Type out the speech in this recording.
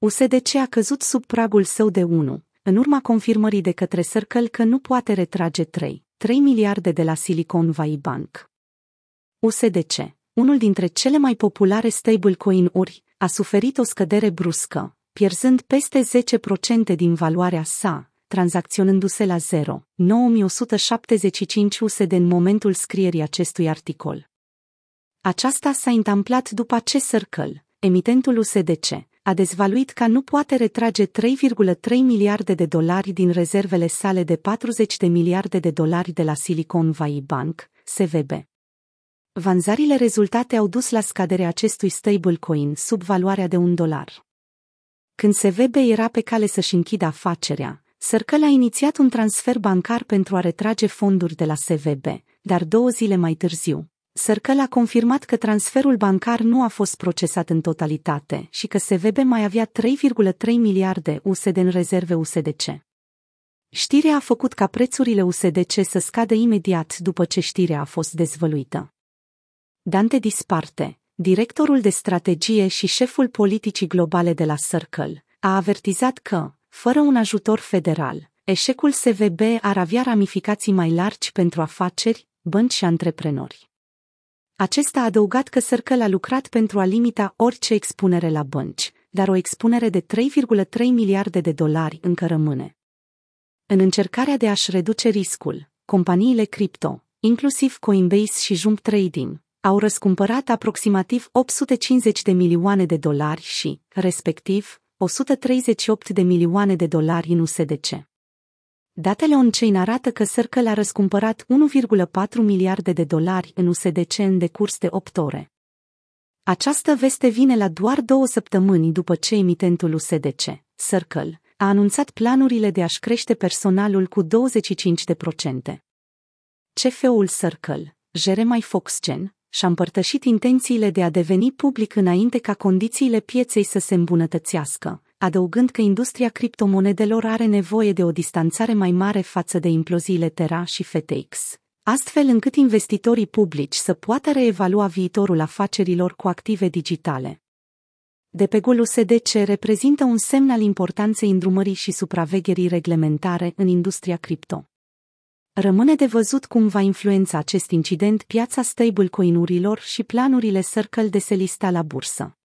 USDC a căzut sub pragul său de 1, în urma confirmării de către Circle că nu poate retrage 3, 3 miliarde de la Silicon Valley Bank. USDC, unul dintre cele mai populare stablecoin-uri, a suferit o scădere bruscă, pierzând peste 10% din valoarea sa, tranzacționându-se la 0, 9175 USD în momentul scrierii acestui articol. Aceasta s-a întâmplat după ce Circle, emitentul USDC, a dezvaluit că nu poate retrage 3,3 miliarde de dolari din rezervele sale de 40 de miliarde de dolari de la Silicon Valley Bank, SVB. Vanzările rezultate au dus la scăderea acestui stablecoin sub valoarea de un dolar. Când SVB era pe cale să-și închidă afacerea, Circle a inițiat un transfer bancar pentru a retrage fonduri de la SVB, dar două zile mai târziu, Circle a confirmat că transferul bancar nu a fost procesat în totalitate și că SVB mai avea 3,3 miliarde USD în rezerve USDC. Știrea a făcut ca prețurile USDC să scadă imediat după ce știrea a fost dezvăluită. Dante Disparte, directorul de strategie și șeful politicii globale de la Circle, a avertizat că, fără un ajutor federal, eșecul SVB ar avea ramificații mai largi pentru afaceri, bănci și antreprenori. Acesta a adăugat că Circle a lucrat pentru a limita orice expunere la bănci, dar o expunere de 3,3 miliarde de dolari încă rămâne. În încercarea de a-și reduce riscul, companiile cripto, inclusiv Coinbase și Jump Trading, au răscumpărat aproximativ 850 de milioane de dolari și, respectiv, 138 de milioane de dolari în USDC. Datele on-chain arată că Circle a răscumpărat 1,4 miliarde de dolari în USDC în decurs de 8 ore. Această veste vine la doar două săptămâni după ce emitentul USDC, Circle, a anunțat planurile de a-și crește personalul cu 25%. CFO-ul Circle, Jeremy Foxgen, și-a împărtășit intențiile de a deveni public înainte ca condițiile pieței să se îmbunătățească, adăugând că industria criptomonedelor are nevoie de o distanțare mai mare față de imploziile Terra și FTX, astfel încât investitorii publici să poată reevalua viitorul afacerilor cu active digitale. DPG-ul USDC reprezintă un semn al importanței îndrumării și supravegherii reglementare în industria cripto. Rămâne de văzut cum va influența acest incident piața stablecoin-urilor și planurile Circle de se lista la bursă.